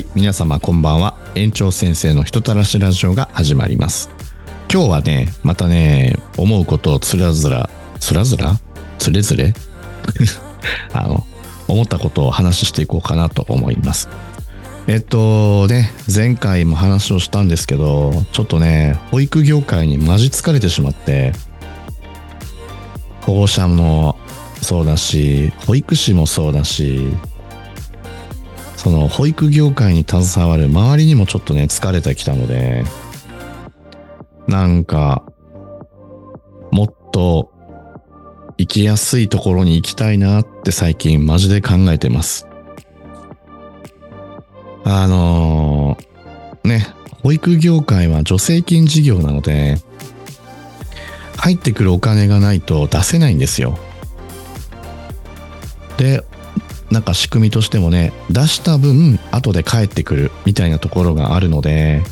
い、皆様こんばんは。園長先生の人たらしラジオが始まります。今日はね、またね、思うことをつらずら、つらずら？つれずれ？あの、思ったことを話していこうかなと思います。えっとね、前回も話をしたんですけど、ちょっとね、保育業界にマジ疲れてしまって、保護者もそうだし、保育士もそうだし、その保育業界に携わる周りにもちょっとね、疲れてきたので、なんか、もっと生きやすいところに行きたいなって最近マジで考えてます。あのーね、保育業界は助成金事業なので、入ってくるお金がないと出せないんですよ。で、なんか仕組みとしてもね、出した分後で返ってくるみたいなところがあるので、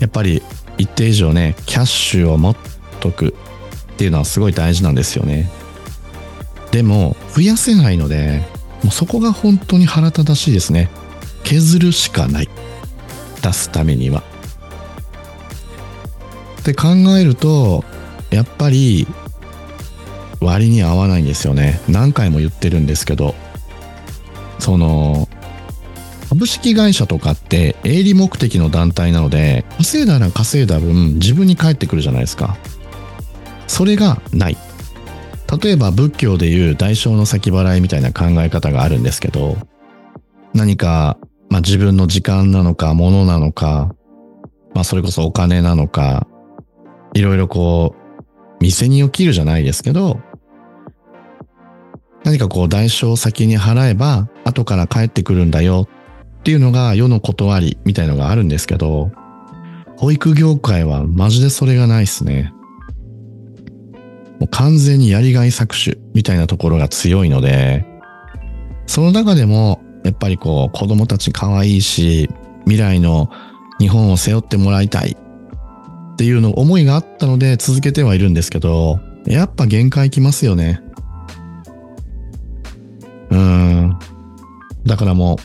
やっぱり一定以上ね、キャッシュを持っとくっていうのはすごい大事なんですよね。でも、増やせないので、もうそこが本当に腹立たしいですね。削るしかない。出すためには。って考えると、やっぱり割に合わないんですよね。何回も言ってるんですけど、その、株式会社とかって営利目的の団体なので、稼いだら稼いだ分自分に返ってくるじゃないですか。それがない。例えば仏教でいう代償の先払いみたいな考え方があるんですけど、何か、まあ、自分の時間なのか、物なのか、まあ、それこそお金なのか、いろいろこう、店に起きるじゃないですけど、何かこう代償を先に払えば後から帰ってくるんだよっていうのが世の断りみたいのがあるんですけど、保育業界はマジでそれがないですね。もう完全にやりがい搾取みたいなところが強いので、その中でもやっぱりこう子供たち可愛いし、未来の日本を背負ってもらいたいっていうの思いがあったので続けてはいるんですけど、やっぱ限界きますよね。だからも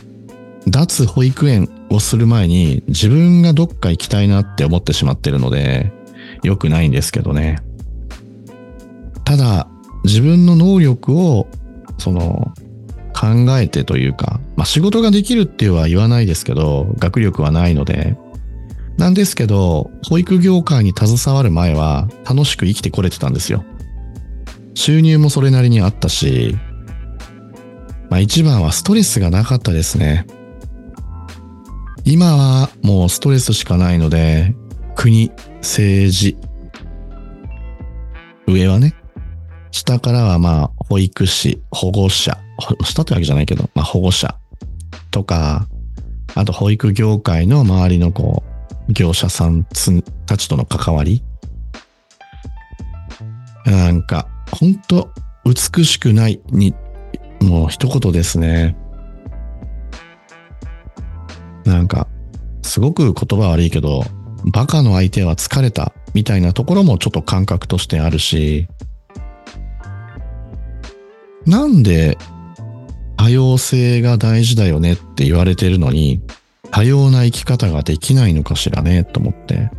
う、脱保育園をする前に自分がどっか行きたいなって思ってしまってるので、良くないんですけどね。ただ、自分の能力を、その、考えてというか、まあ仕事ができるっては言わないですけど、学力はないので、なんですけど、保育業界に携わる前は楽しく生きてこれてたんですよ。収入もそれなりにあったし、まあ一番はストレスがなかったですね。今はもうストレスしかないので、国、政治、上はね、下からはまあ保育士、保護者、下ってわけじゃないけど、まあ保護者とか、あと保育業界の周りのこう、業者さんたちとの関わり。なんか、ほんと美しくないにもう一言ですね。なんか、すごく言葉悪いけど、バカの相手は疲れたみたいなところもちょっと感覚としてあるし、なんで多様性が大事だよねって言われてるのに、多様な生き方ができないのかしらねと思って。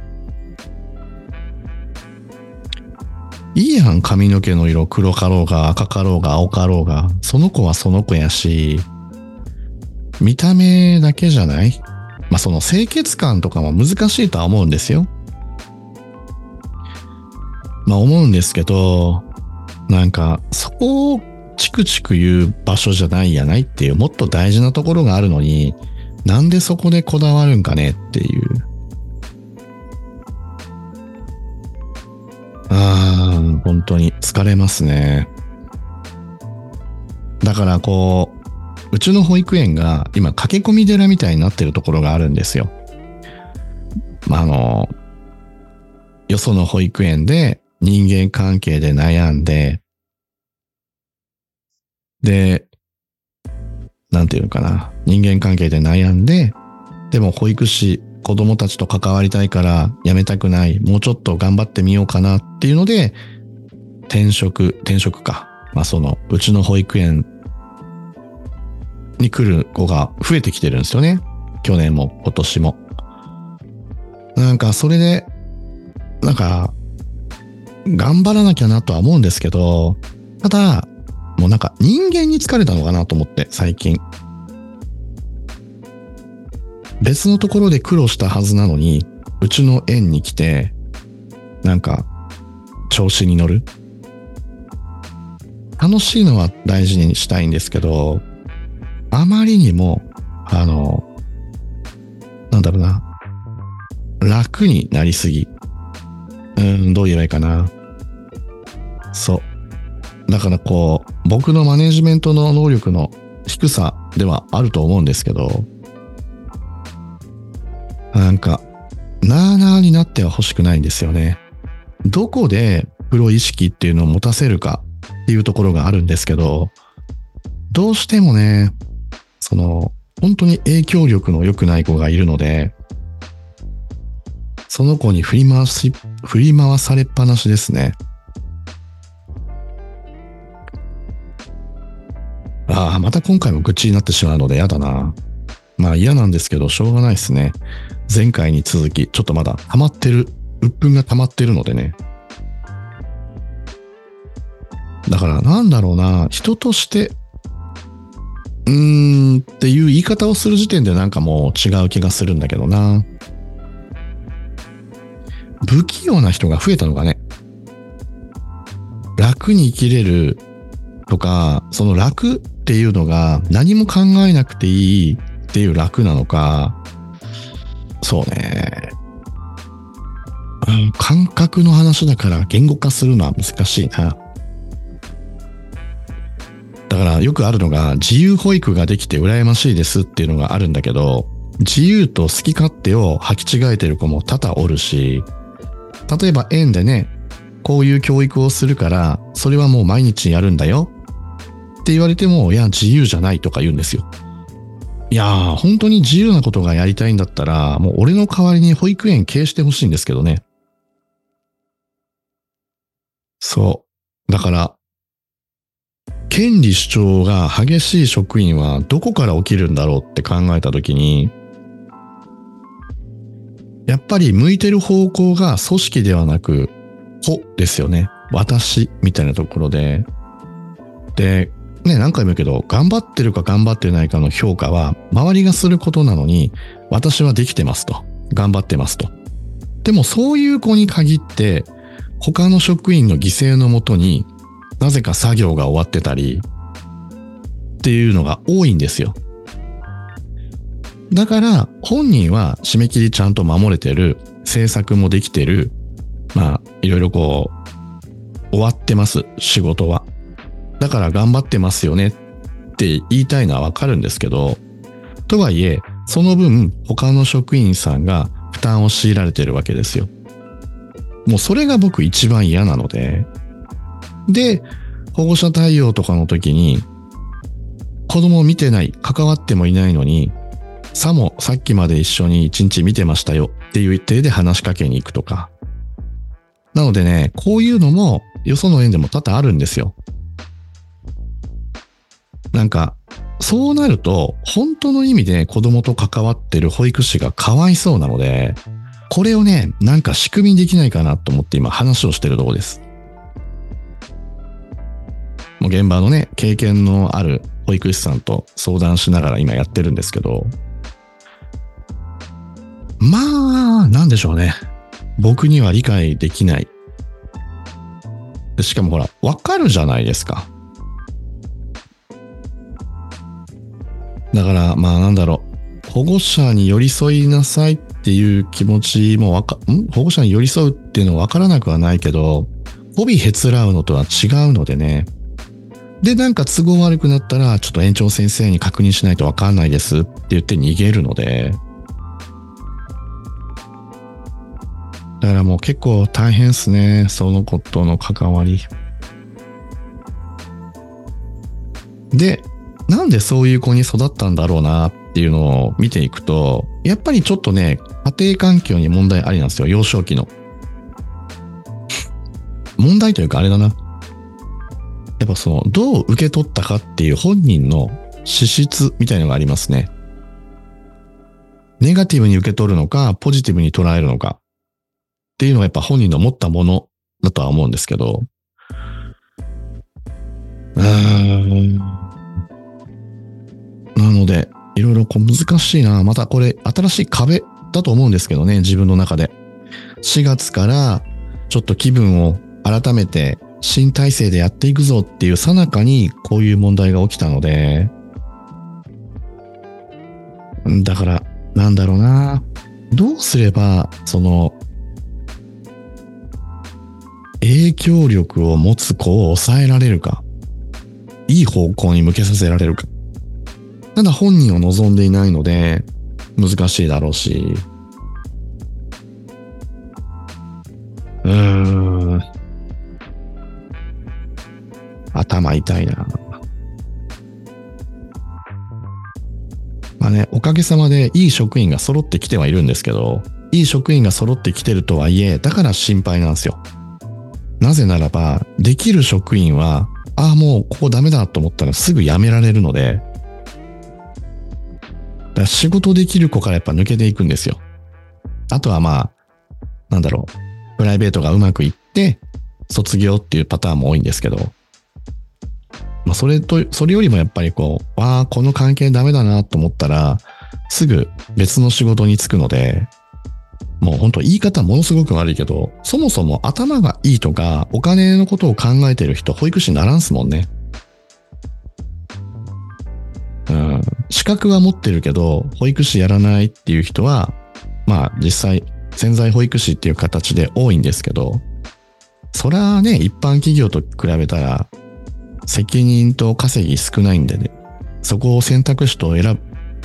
いいやん、髪の毛の色、黒かろうが赤かろうが青かろうが、その子はその子やし、見た目だけじゃない？まあ、その清潔感とかも難しいとは思うんですよ。まあ、思うんですけど、なんか、そこをチクチク言う場所じゃないやないっていう、もっと大事なところがあるのに、なんでそこでこだわるんかねっていう。本当に疲れますね。だからこう、うちの保育園が今駆け込み寺みたいになってるところがあるんですよ。まあ、あの、よその保育園で人間関係で悩んで、で、なんていうのかな。人間関係で悩んで、でも保育士、子供たちと関わりたいから辞めたくない。もうちょっと頑張ってみようかなっていうので、転職、転職か。まあその、うちの保育園に来る子が増えてきてるんですよね。去年も今年も。なんかそれで、なんか、頑張らなきゃなとは思うんですけど、ただ、もうなんか人間に疲れたのかなと思って、最近。別のところで苦労したはずなのに、うちの園に来て、なんか、調子に乗る。楽しいのは大事にしたいんですけど、あまりにも、あの、なんだろうな、楽になりすぎ。うん、どう言えばいいかな。そう。だからこう、僕のマネジメントの能力の低さではあると思うんですけど、なんか、なーなーになっては欲しくないんですよね。どこでプロ意識っていうのを持たせるかっていうところがあるんですけど、どうしてもね、その、本当に影響力の良くない子がいるので、その子に振り回し、振り回されっぱなしですね。ああ、また今回も愚痴になってしまうので嫌だな。まあ嫌なんですけど、しょうがないですね。前回に続き、ちょっとまだ溜まってる、鬱憤が溜まってるのでね。だからなんだろうな、人として、うーんっていう言い方をする時点でなんかもう違う気がするんだけどな。不器用な人が増えたのかね。楽に生きれるとか、その楽っていうのが何も考えなくていいっていう楽なのか、そうね。感覚の話だから言語化するのは難しいな。だからよくあるのが自由保育ができて羨ましいですっていうのがあるんだけど、自由と好き勝手を履き違えてる子も多々おるし、例えば園でね、こういう教育をするから、それはもう毎日やるんだよって言われても、いや、自由じゃないとか言うんですよ。いやー、本当に自由なことがやりたいんだったら、もう俺の代わりに保育園経営してほしいんですけどね。そう。だから、権利主張が激しい職員はどこから起きるんだろうって考えたときに、やっぱり向いてる方向が組織ではなく、子ですよね。私みたいなところで。で、ね、何回も言うけど、頑張ってるか頑張ってないかの評価は、周りがすることなのに、私はできてますと。頑張ってますと。でもそういう子に限って、他の職員の犠牲のもとに、なぜか作業が終わってたり、っていうのが多いんですよ。だから、本人は締め切りちゃんと守れてる、制作もできてる、まあ、いろいろこう、終わってます、仕事は。だから頑張ってますよねって言いたいのはわかるんですけど、とはいえ、その分他の職員さんが負担を強いられてるわけですよ。もうそれが僕一番嫌なので。で、保護者対応とかの時に、子供を見てない、関わってもいないのに、さもさっきまで一緒に一日見てましたよっていう手で話しかけに行くとか。なのでね、こういうのもよその園でも多々あるんですよ。なんか、そうなると、本当の意味で子供と関わってる保育士がかわいそうなので、これをね、なんか仕組みできないかなと思って今話をしてるとこです。もう現場のね、経験のある保育士さんと相談しながら今やってるんですけど、まあ、なんでしょうね。僕には理解できない。しかもほら、わかるじゃないですか。だから、まあなんだろう。保護者に寄り添いなさいっていう気持ちもわか、ん？保護者に寄り添うっていうのはわからなくはないけど、帯へつらうのとは違うのでね。で、なんか都合悪くなったら、ちょっと園長先生に確認しないとわかんないですって言って逃げるので。だからもう結構大変っすね。その子との関わり。で、なんでそういう子に育ったんだろうなっていうのを見ていくと、やっぱりちょっとね、家庭環境に問題ありなんですよ、幼少期の。問題というかあれだな。やっぱその、どう受け取ったかっていう本人の資質みたいのがありますね。ネガティブに受け取るのか、ポジティブに捉えるのかっていうのがやっぱ本人の持ったものだとは思うんですけど、うん。なので、いろいろこう難しいな。またこれ新しい壁だと思うんですけどね、自分の中で。4月からちょっと気分を改めて新体制でやっていくぞっていうさなかにこういう問題が起きたので、だから、なんだろうな。どうすれば、その、影響力を持つ子を抑えられるか。いい方向に向けさせられるか。ただ本人を望んでいないので、難しいだろうし。うーん。頭痛いな。まあね、おかげさまでいい職員が揃ってきてはいるんですけど、いい職員が揃ってきてるとはいえ、だから心配なんですよ。なぜならば、できる職員は、ああ、もうここダメだと思ったらすぐ辞められるので、だから仕事できる子からやっぱ抜けていくんですよ。あとはまあ、なんだろう、プライベートがうまくいって、卒業っていうパターンも多いんですけど、まあそれと、それよりもやっぱりこう、わあ、この関係ダメだなと思ったら、すぐ別の仕事に就くので、もう本当言い方ものすごく悪いけど、そもそも頭がいいとか、お金のことを考えてる人、保育士にならんすもんね。うん。資格は持ってるけど、保育士やらないっていう人は、まあ実際、潜在保育士っていう形で多いんですけど、それはね、一般企業と比べたら、責任と稼ぎ少ないんでね、そこを選択肢と選ぶ、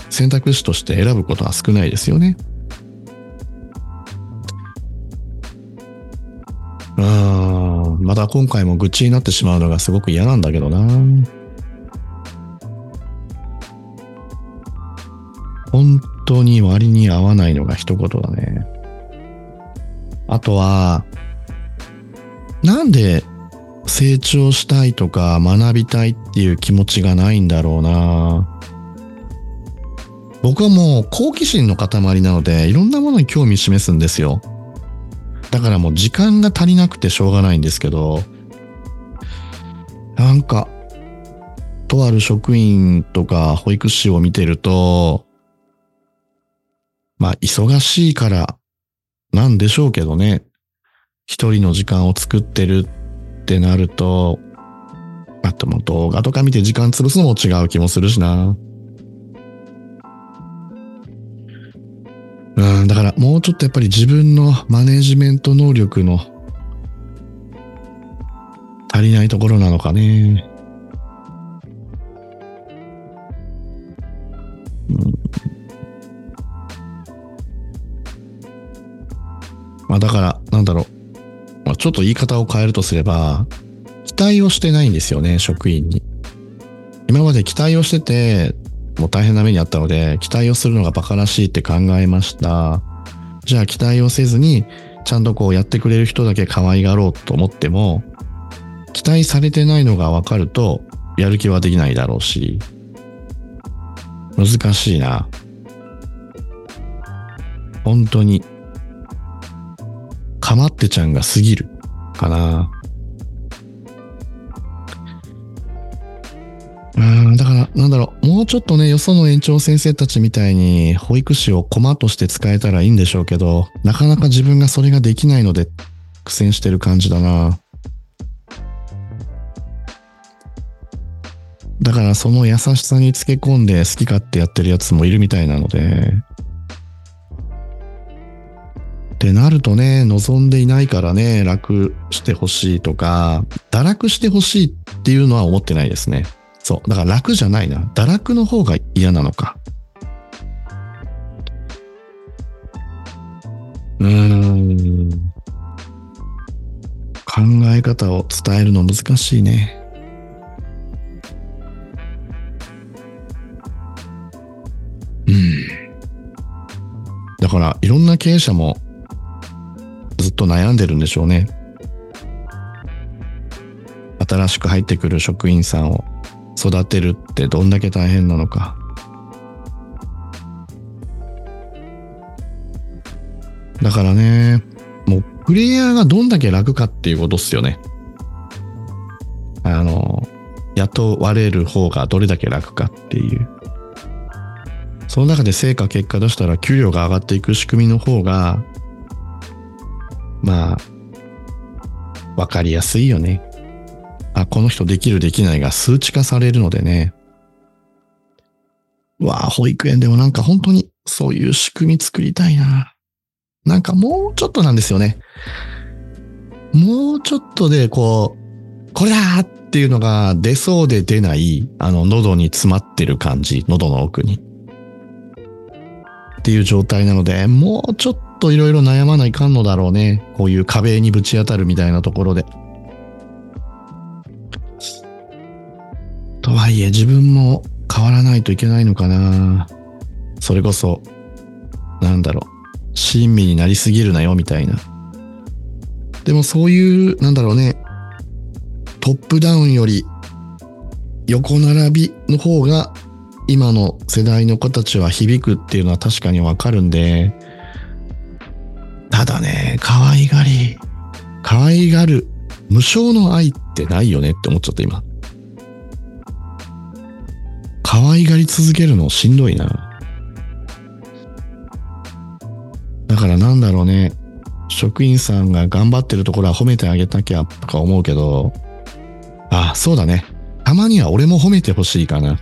選択肢として選ぶことは少ないですよね。うん、また今回も愚痴になってしまうのがすごく嫌なんだけどな。本当に割に合わないのが一言だね。あとは、なんで成長したいとか学びたいっていう気持ちがないんだろうな。僕はもう好奇心の塊なのでいろんなものに興味示すんですよ。だからもう時間が足りなくてしょうがないんですけど、なんか、とある職員とか保育士を見てると、まあ忙しいからなんでしょうけどね。一人の時間を作ってるってなると、あともう動画とか見て時間潰すのも違う気もするしな。うん、だからもうちょっとやっぱり自分のマネジメント能力の足りないところなのかね。まあだから、なんだろう。まあ、ちょっと言い方を変えるとすれば、期待をしてないんですよね、職員に。今まで期待をしてて、もう大変な目にあったので、期待をするのが馬鹿らしいって考えました。じゃあ期待をせずに、ちゃんとこうやってくれる人だけ可愛がろうと思っても、期待されてないのが分かると、やる気はできないだろうし、難しいな。本当に、かまってちゃんが過ぎるかな。うん、だから、なんだろう、もうちょっとね、よその園長先生たちみたいに、保育士を駒として使えたらいいんでしょうけど、なかなか自分がそれができないので、苦戦してる感じだな。だからその優しさにつけ込んで好き勝手やってるやつもいるみたいなので。ってなるとね、望んでいないからね、楽してほしいとか、堕落してほしいっていうのは思ってないですね。そう。だから楽じゃないな。堕落の方が嫌なのか。うーん。考え方を伝えるの難しいね。うん。だから、いろんな経営者もと悩んでるんでしょうね。新しく入ってくる職員さんを育てるってどんだけ大変なのか。だからね、もうプレイヤーがどんだけ楽かっていうことっすよね。あの、雇われる方がどれだけ楽かっていう。その中で成果結果出したら給料が上がっていく仕組みの方が、まあ、わかりやすいよね。あ、この人できるできないが数値化されるのでね。わあ、保育園でもなんか本当にそういう仕組み作りたいな。なんかもうちょっとなんですよね。もうちょっとでこう、これだーっていうのが出そうで出ない、あの喉に詰まってる感じ、喉の奥に。っていう状態なので、もうちょっといろいろ悩まないかんのだろうね。こういう壁にぶち当たるみたいなところで。とはいえ自分も変わらないといけないのかな。それこそ、なんだろう。親身になりすぎるなよ、みたいな。でもそういう、なんだろうね。トップダウンより横並びの方が今の世代の子たちは響くっていうのは確かにわかるんで、ただね、可愛がり、可愛がる、無償の愛ってないよねって思っちゃった今。可愛がり続けるのしんどいな。だからなんだろうね。職員さんが頑張ってるところは褒めてあげたきゃとか思うけど、あ、そうだね。たまには俺も褒めてほしいかな。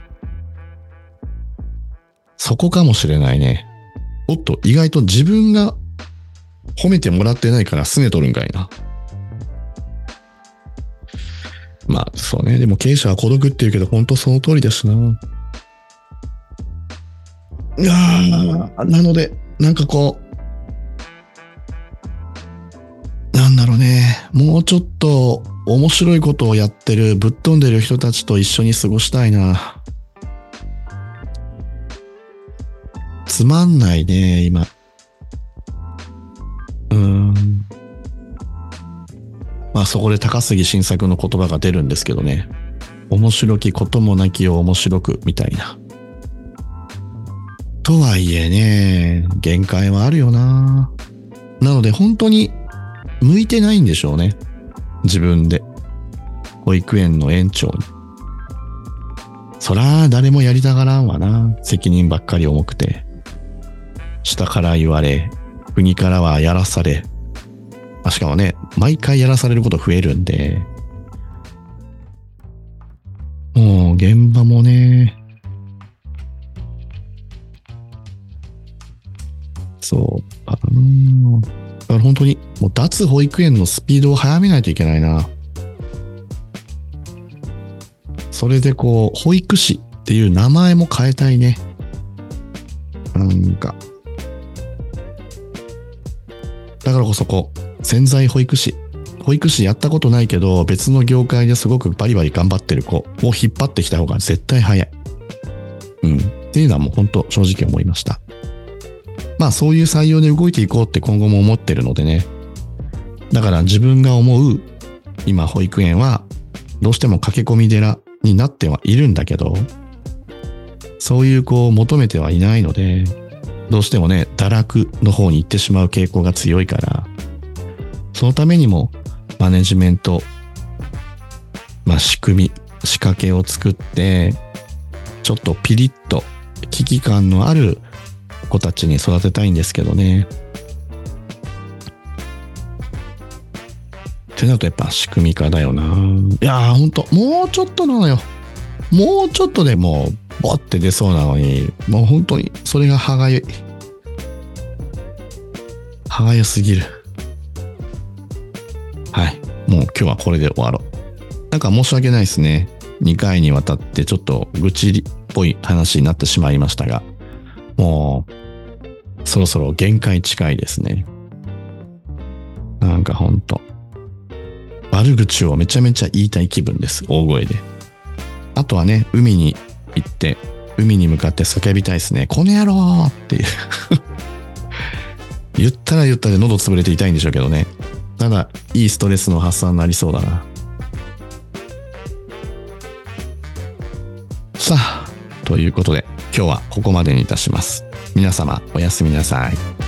そこかもしれないね。おっと、意外と自分が褒めてもらってないから拗ねとるんかいな。まあ、そうね。でも経営者は孤独って言うけど、本当その通りだしな。いや、なので、なんかこう、なんだろうね。もうちょっと面白いことをやってる、ぶっ飛んでる人たちと一緒に過ごしたいな。つまんないね、今。うん。まあそこで高杉晋作の言葉が出るんですけどね。面白きこともなきを面白くみたいな。とはいえね、限界はあるよな。なので本当に向いてないんでしょうね。自分で。保育園の園長に。そら、誰もやりたがらんわな。責任ばっかり重くて。下から言われ、国からはやらされ、あしかもね、毎回やらされること増えるんで、もう現場もね、そう、あのだから本当に、もう脱保育園のスピードを速めないといけないな。それでこう、保育士っていう名前も変えたいね。なんか、だからこそこう、潜在保育士。保育士やったことないけど、別の業界ですごくバリバリ頑張ってる子を引っ張ってきた方が絶対早い。うん。っていうのはもう本当正直思いました。まあそういう採用で動いていこうって今後も思ってるのでね。だから自分が思う今保育園はどうしても駆け込み寺になってはいるんだけど、そういう子を求めてはいないので、どうしてもね、堕落の方に行ってしまう傾向が強いから、そのためにもマネジメント、まあ仕組み、仕掛けを作って、ちょっとピリッと危機感のある子たちに育てたいんですけどね。ってなるとやっぱ仕組み化だよな。いやーほんと、もうちょっとなのよ。もうちょっとでもうボって出そうなのに、もう本当にそれが歯がゆい。歯がゆすぎる。はい。もう今日はこれで終わろう。なんか申し訳ないですね。2回にわたってちょっと愚痴っぽい話になってしまいましたが、もう、そろそろ限界近いですね。なんかほんと。悪口をめちゃめちゃ言いたい気分です。大声で。あとはね、海に行って、海に向かって叫びたいですね。この野郎っていう 言ったら言ったで喉潰れて痛いんでしょうけどね。ただ、いいストレスの発散になりそうだな。さあ、ということで、今日はここまでにいたします。皆様、おやすみなさい。